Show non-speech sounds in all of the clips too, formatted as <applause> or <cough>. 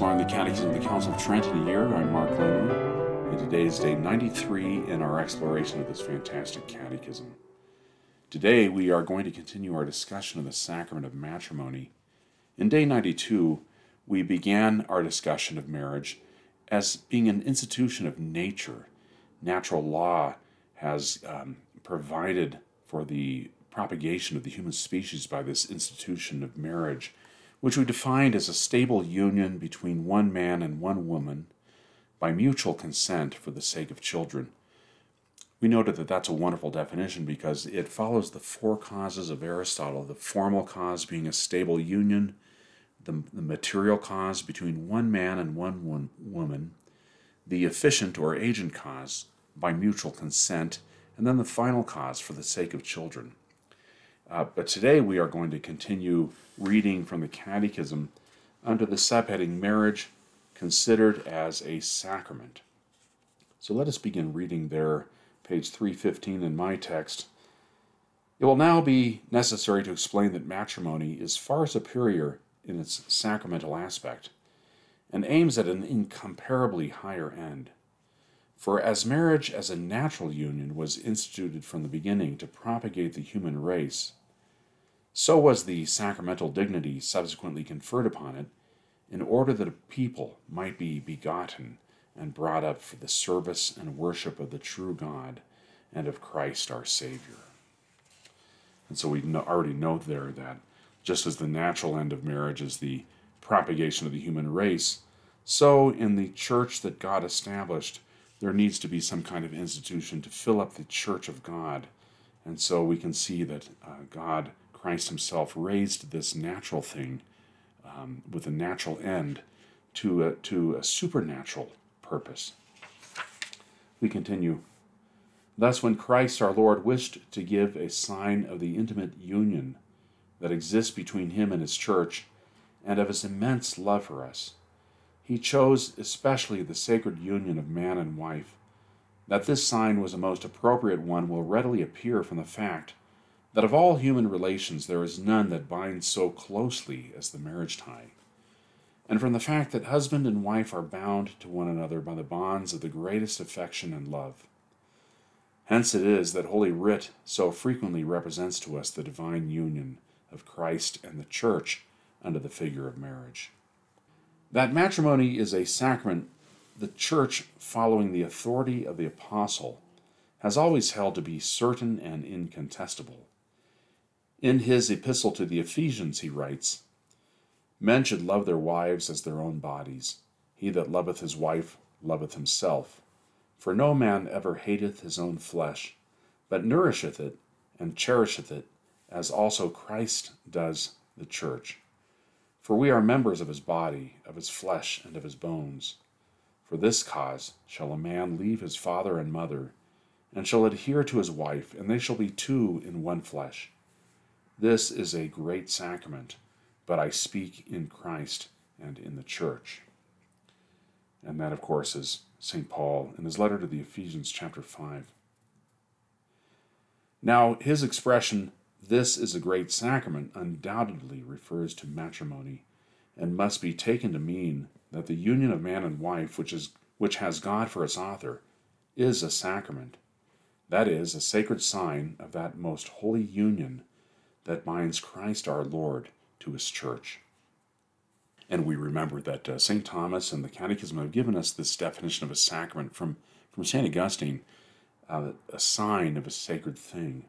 exploring the Catechism of the Council of Trent in a year. I'm Mark Langley, and today is day 93 in our exploration of this fantastic catechism. Today we are going to continue our discussion of the sacrament of matrimony. In day 92, we began our discussion of marriage as being an institution of nature. Natural law has um, provided for the propagation of the human species by this institution of marriage which we defined as a stable union between one man and one woman by mutual consent for the sake of children. We noted that that's a wonderful definition because it follows the four causes of Aristotle the formal cause being a stable union, the, the material cause between one man and one, one woman, the efficient or agent cause by mutual consent, and then the final cause for the sake of children. Uh, but today we are going to continue reading from the Catechism under the subheading Marriage Considered as a Sacrament. So let us begin reading there, page 315 in my text. It will now be necessary to explain that matrimony is far superior in its sacramental aspect and aims at an incomparably higher end. For as marriage as a natural union was instituted from the beginning to propagate the human race, so was the sacramental dignity subsequently conferred upon it, in order that a people might be begotten and brought up for the service and worship of the true God and of Christ our Savior. And so we already know there that just as the natural end of marriage is the propagation of the human race, so in the church that God established, there needs to be some kind of institution to fill up the church of God. And so we can see that uh, God Christ Himself raised this natural thing um, with a natural end to a, to a supernatural purpose. We continue. Thus, when Christ our Lord wished to give a sign of the intimate union that exists between Him and His church, and of His immense love for us, He chose especially the sacred union of man and wife. That this sign was a most appropriate one will readily appear from the fact that of all human relations there is none that binds so closely as the marriage tie, and from the fact that husband and wife are bound to one another by the bonds of the greatest affection and love. Hence it is that Holy Writ so frequently represents to us the divine union of Christ and the Church under the figure of marriage. That matrimony is a sacrament, the Church, following the authority of the Apostle, has always held to be certain and incontestable. In his epistle to the Ephesians, he writes Men should love their wives as their own bodies. He that loveth his wife loveth himself. For no man ever hateth his own flesh, but nourisheth it and cherisheth it, as also Christ does the church. For we are members of his body, of his flesh, and of his bones. For this cause shall a man leave his father and mother, and shall adhere to his wife, and they shall be two in one flesh. This is a great sacrament, but I speak in Christ and in the church. And that, of course, is St. Paul in his letter to the Ephesians, chapter 5. Now, his expression, this is a great sacrament, undoubtedly refers to matrimony, and must be taken to mean that the union of man and wife, which, is, which has God for its author, is a sacrament. That is, a sacred sign of that most holy union that binds Christ our Lord to his church. And we remember that uh, St. Thomas and the Catechism have given us this definition of a sacrament from, from St. Augustine, uh, a sign of a sacred thing.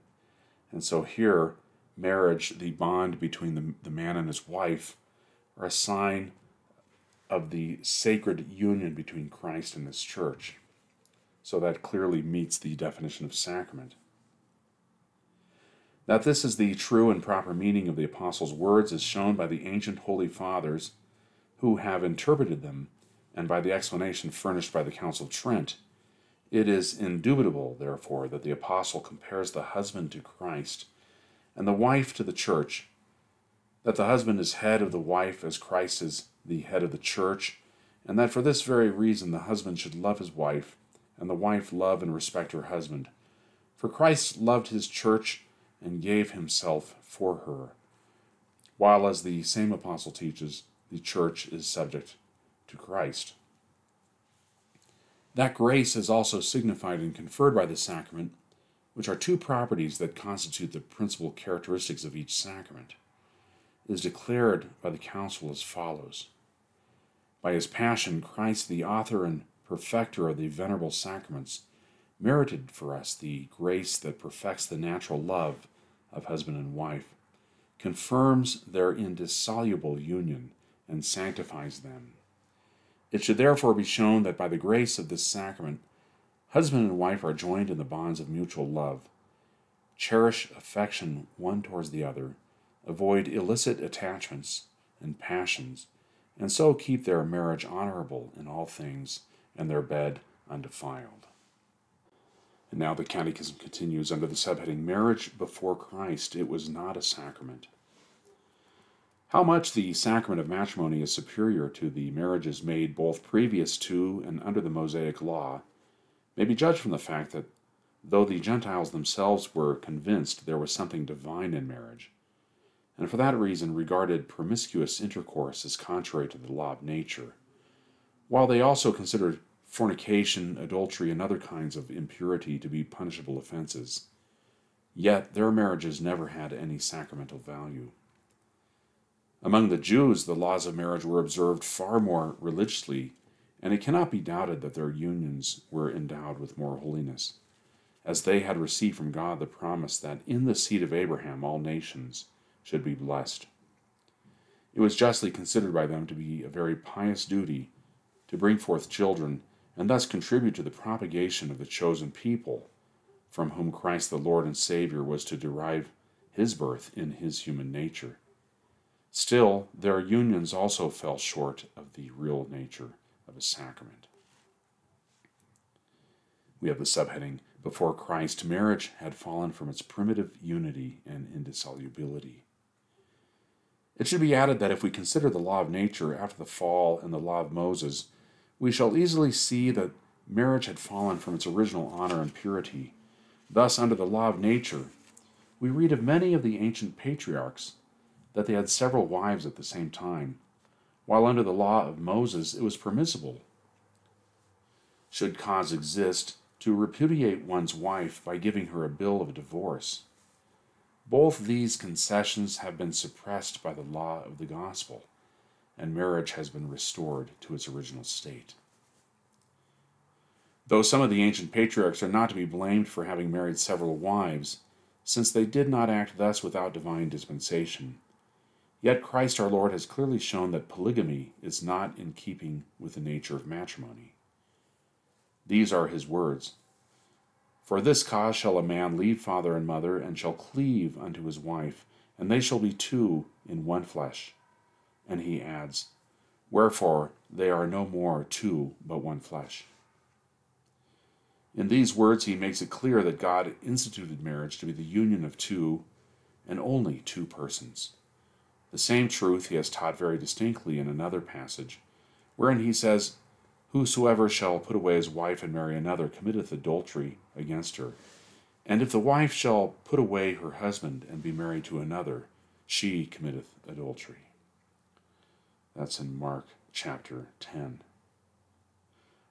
And so here, marriage, the bond between the, the man and his wife, are a sign of the sacred union between Christ and his church. So that clearly meets the definition of sacrament. That this is the true and proper meaning of the Apostles' words is shown by the ancient Holy Fathers who have interpreted them, and by the explanation furnished by the Council of Trent. It is indubitable, therefore, that the Apostle compares the husband to Christ and the wife to the church, that the husband is head of the wife as Christ is the head of the church, and that for this very reason the husband should love his wife, and the wife love and respect her husband. For Christ loved his church and gave himself for her. While, as the same apostle teaches, the church is subject to Christ. That grace is also signified and conferred by the sacrament, which are two properties that constitute the principal characteristics of each sacrament. It is declared by the Council as follows By his passion, Christ, the author and perfecter of the venerable sacraments, merited for us the grace that perfects the natural love of husband and wife, confirms their indissoluble union, and sanctifies them. It should therefore be shown that by the grace of this sacrament, husband and wife are joined in the bonds of mutual love. Cherish affection one towards the other, avoid illicit attachments and passions, and so keep their marriage honorable in all things and their bed undefiled. And now the Catechism continues under the subheading Marriage before Christ. It was not a sacrament. How much the sacrament of matrimony is superior to the marriages made both previous to and under the Mosaic law may be judged from the fact that though the Gentiles themselves were convinced there was something divine in marriage, and for that reason regarded promiscuous intercourse as contrary to the law of nature, while they also considered fornication, adultery, and other kinds of impurity to be punishable offenses. Yet their marriages never had any sacramental value. Among the Jews, the laws of marriage were observed far more religiously, and it cannot be doubted that their unions were endowed with more holiness, as they had received from God the promise that in the seed of Abraham all nations should be blessed. It was justly considered by them to be a very pious duty to bring forth children and thus contribute to the propagation of the chosen people from whom Christ the Lord and Savior was to derive his birth in his human nature. Still, their unions also fell short of the real nature of a sacrament. We have the subheading Before Christ, marriage had fallen from its primitive unity and indissolubility. It should be added that if we consider the law of nature after the fall and the law of Moses, we shall easily see that marriage had fallen from its original honor and purity. Thus, under the law of nature, we read of many of the ancient patriarchs that they had several wives at the same time, while under the law of Moses it was permissible, should cause exist, to repudiate one's wife by giving her a bill of divorce. Both these concessions have been suppressed by the law of the gospel and marriage has been restored to its original state. Though some of the ancient patriarchs are not to be blamed for having married several wives, since they did not act thus without divine dispensation, yet Christ our Lord has clearly shown that polygamy is not in keeping with the nature of matrimony. These are his words For this cause shall a man leave father and mother, and shall cleave unto his wife, and they shall be two in one flesh. And he adds, Wherefore they are no more two, but one flesh. In these words, he makes it clear that God instituted marriage to be the union of two and only two persons. The same truth he has taught very distinctly in another passage, wherein he says, Whosoever shall put away his wife and marry another committeth adultery against her. And if the wife shall put away her husband and be married to another, she committeth adultery. That's in Mark chapter 10.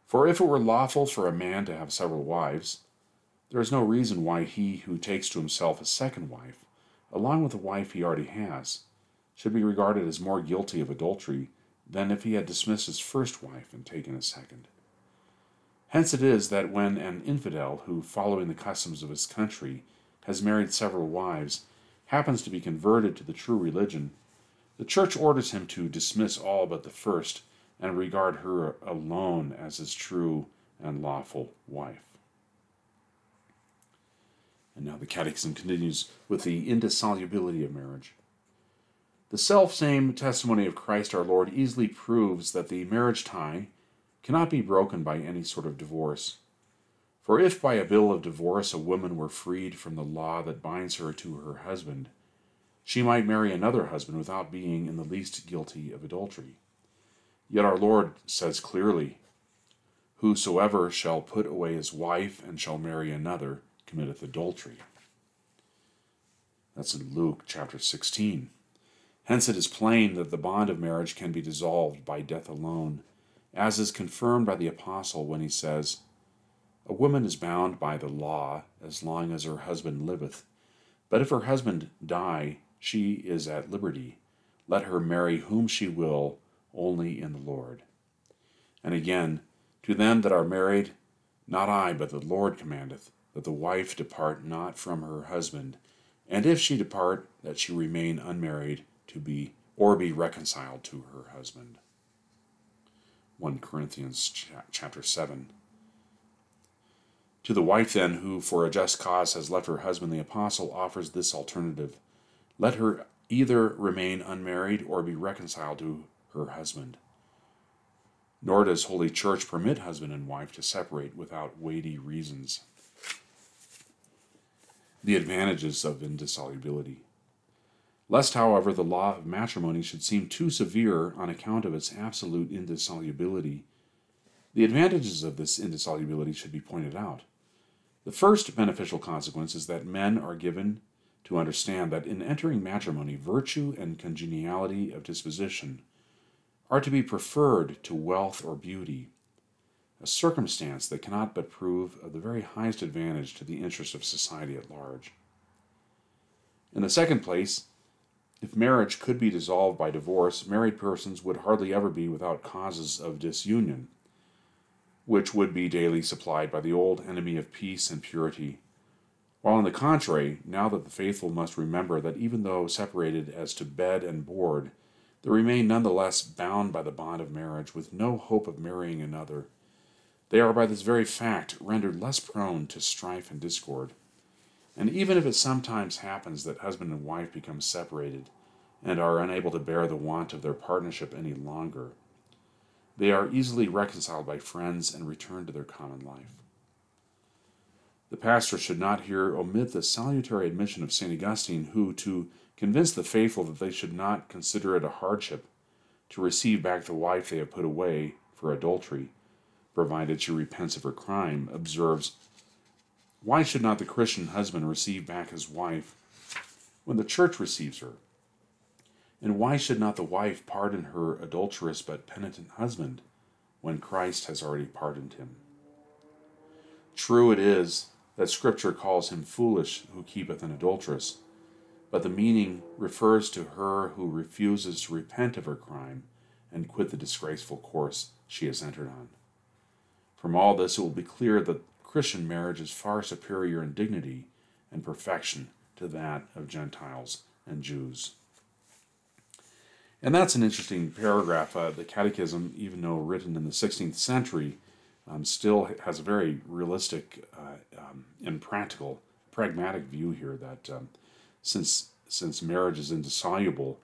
For if it were lawful for a man to have several wives, there is no reason why he who takes to himself a second wife, along with the wife he already has, should be regarded as more guilty of adultery than if he had dismissed his first wife and taken a second. Hence it is that when an infidel who, following the customs of his country, has married several wives, happens to be converted to the true religion, the church orders him to dismiss all but the first and regard her alone as his true and lawful wife. And now the Catechism continues with the indissolubility of marriage. The self same testimony of Christ our Lord easily proves that the marriage tie cannot be broken by any sort of divorce. For if by a bill of divorce a woman were freed from the law that binds her to her husband, she might marry another husband without being in the least guilty of adultery. Yet our Lord says clearly, Whosoever shall put away his wife and shall marry another committeth adultery. That's in Luke chapter 16. Hence it is plain that the bond of marriage can be dissolved by death alone, as is confirmed by the Apostle when he says, A woman is bound by the law as long as her husband liveth, but if her husband die, she is at liberty. Let her marry whom she will, only in the Lord. And again, To them that are married, not I, but the Lord commandeth, that the wife depart not from her husband, and if she depart, that she remain unmarried to be or be reconciled to her husband. 1 Corinthians chapter 7. To the wife, then, who for a just cause has left her husband, the apostle offers this alternative let her either remain unmarried or be reconciled to her husband. Nor does Holy Church permit husband and wife to separate without weighty reasons. The advantages of indissolubility. Lest, however, the law of matrimony should seem too severe on account of its absolute indissolubility, the advantages of this indissolubility should be pointed out. The first beneficial consequence is that men are given to understand that in entering matrimony, virtue and congeniality of disposition are to be preferred to wealth or beauty, a circumstance that cannot but prove of the very highest advantage to the interest of society at large. In the second place, if marriage could be dissolved by divorce, married persons would hardly ever be without causes of disunion, which would be daily supplied by the old enemy of peace and purity, while, on the contrary, now that the faithful must remember that even though separated as to bed and board, they remain none the less bound by the bond of marriage, with no hope of marrying another. They are by this very fact rendered less prone to strife and discord. And even if it sometimes happens that husband and wife become separated and are unable to bear the want of their partnership any longer, they are easily reconciled by friends and return to their common life. The pastor should not here omit the salutary admission of St. Augustine, who, to convince the faithful that they should not consider it a hardship to receive back the wife they have put away for adultery, provided she repents of her crime, observes, Why should not the Christian husband receive back his wife when the church receives her? And why should not the wife pardon her adulterous but penitent husband when Christ has already pardoned him? True it is that Scripture calls him foolish who keepeth an adulteress, but the meaning refers to her who refuses to repent of her crime and quit the disgraceful course she has entered on. From all this, it will be clear that Christian marriage is far superior in dignity and perfection to that of Gentiles and Jews. And that's an interesting paragraph. Uh, the Catechism, even though written in the 16th century, um, still has a very realistic uh, um, and practical, pragmatic view here that um, since since marriage is indissoluble,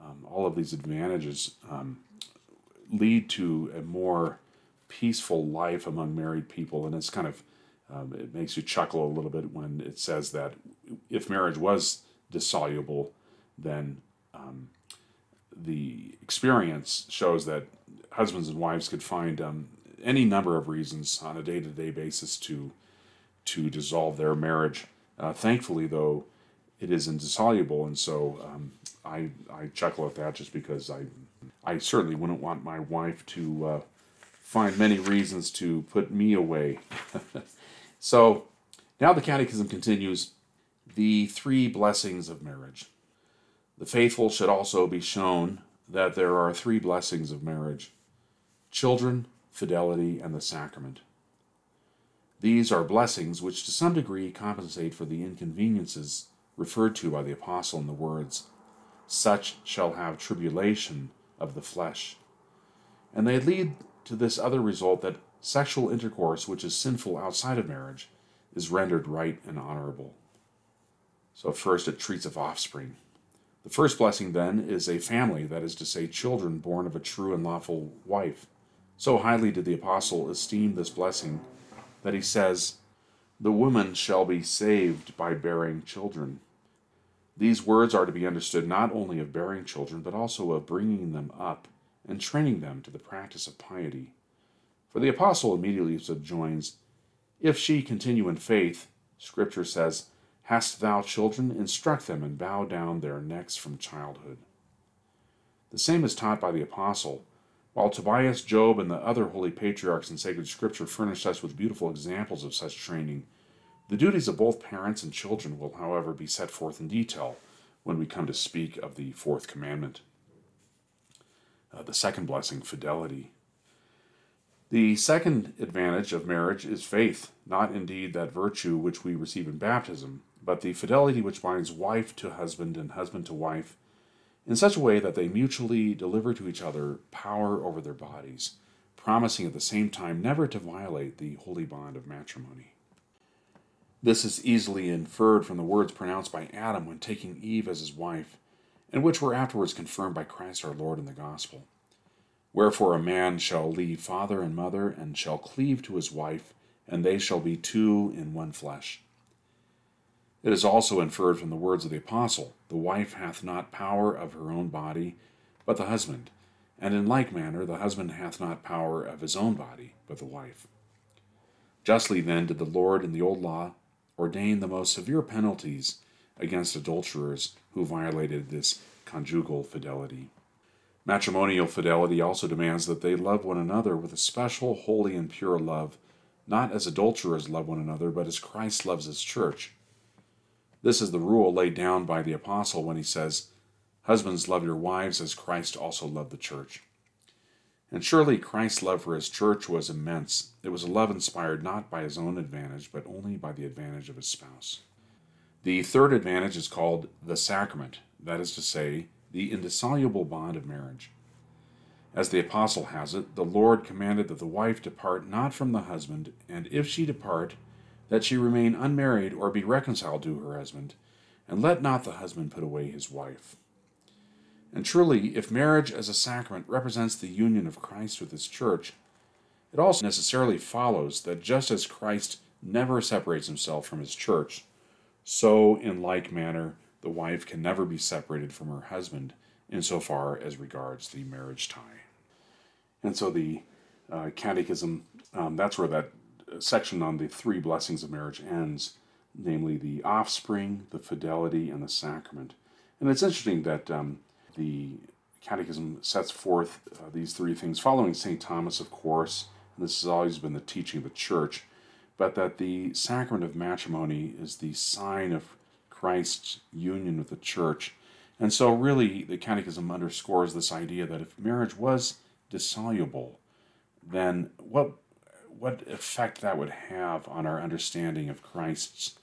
um, all of these advantages um, lead to a more peaceful life among married people, and it's kind of um, it makes you chuckle a little bit when it says that if marriage was dissoluble, then the experience shows that husbands and wives could find um, any number of reasons on a day to day basis to to dissolve their marriage. Uh, thankfully, though, it is indissoluble, and so um, I I chuckle at that just because I I certainly wouldn't want my wife to uh, find many reasons to put me away. <laughs> so now the Catechism continues the three blessings of marriage. The faithful should also be shown that there are three blessings of marriage children, fidelity, and the sacrament. These are blessings which to some degree compensate for the inconveniences referred to by the Apostle in the words, Such shall have tribulation of the flesh. And they lead to this other result that sexual intercourse, which is sinful outside of marriage, is rendered right and honorable. So, first it treats of offspring. The first blessing, then, is a family, that is to say, children born of a true and lawful wife. So highly did the apostle esteem this blessing that he says, The woman shall be saved by bearing children. These words are to be understood not only of bearing children, but also of bringing them up and training them to the practice of piety. For the apostle immediately subjoins, If she continue in faith, Scripture says, Hast thou children? Instruct them and bow down their necks from childhood. The same is taught by the apostle While Tobias, Job, and the other holy patriarchs in sacred scripture furnish us with beautiful examples of such training, the duties of both parents and children will, however, be set forth in detail when we come to speak of the fourth commandment. Uh, the second blessing, fidelity. The second advantage of marriage is faith, not indeed that virtue which we receive in baptism, but the fidelity which binds wife to husband and husband to wife in such a way that they mutually deliver to each other power over their bodies, promising at the same time never to violate the holy bond of matrimony. This is easily inferred from the words pronounced by Adam when taking Eve as his wife, and which were afterwards confirmed by Christ our Lord in the Gospel. Wherefore a man shall leave father and mother, and shall cleave to his wife, and they shall be two in one flesh. It is also inferred from the words of the Apostle The wife hath not power of her own body, but the husband. And in like manner, the husband hath not power of his own body, but the wife. Justly then did the Lord in the old law ordain the most severe penalties against adulterers who violated this conjugal fidelity. Matrimonial fidelity also demands that they love one another with a special, holy, and pure love, not as adulterers love one another, but as Christ loves his church. This is the rule laid down by the apostle when he says, Husbands, love your wives as Christ also loved the church. And surely Christ's love for his church was immense. It was a love inspired not by his own advantage, but only by the advantage of his spouse. The third advantage is called the sacrament, that is to say, the indissoluble bond of marriage. As the apostle has it, the Lord commanded that the wife depart not from the husband, and if she depart, that she remain unmarried or be reconciled to her husband, and let not the husband put away his wife. And truly, if marriage as a sacrament represents the union of Christ with his church, it also necessarily follows that just as Christ never separates himself from his church, so in like manner the wife can never be separated from her husband insofar as regards the marriage tie. And so the uh, Catechism, um, that's where that section on the three blessings of marriage ends, namely the offspring, the fidelity, and the sacrament. And it's interesting that um, the Catechism sets forth uh, these three things, following St. Thomas, of course, and this has always been the teaching of the Church, but that the sacrament of matrimony is the sign of Christ's union with the Church. And so, really, the Catechism underscores this idea that if marriage was dissoluble, then what what effect that would have on our understanding of Christ's,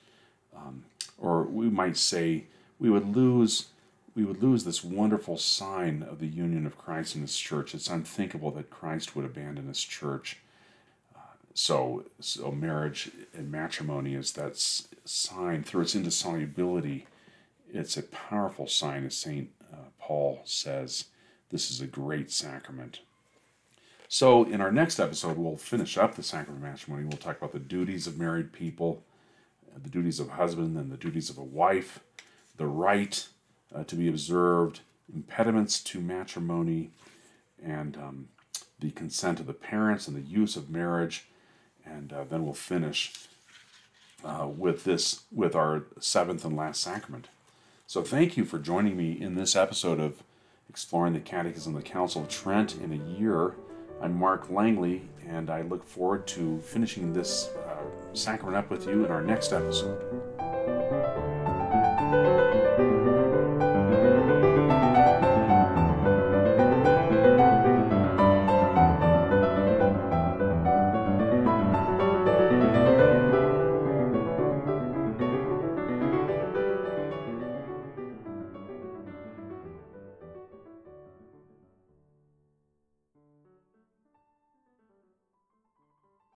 um, or we might say, we would lose we would lose this wonderful sign of the union of Christ and His church. It's unthinkable that Christ would abandon His church. Uh, so, so marriage and matrimony is that sign through its indissolubility. It's a powerful sign, as Saint uh, Paul says. This is a great sacrament. So, in our next episode, we'll finish up the sacrament of matrimony. We'll talk about the duties of married people, the duties of a husband, and the duties of a wife, the rite uh, to be observed, impediments to matrimony, and um, the consent of the parents and the use of marriage. And uh, then we'll finish uh, with this, with our seventh and last sacrament. So, thank you for joining me in this episode of Exploring the Catechism of the Council of Trent in a year. I'm Mark Langley, and I look forward to finishing this uh, sacrament up with you in our next episode.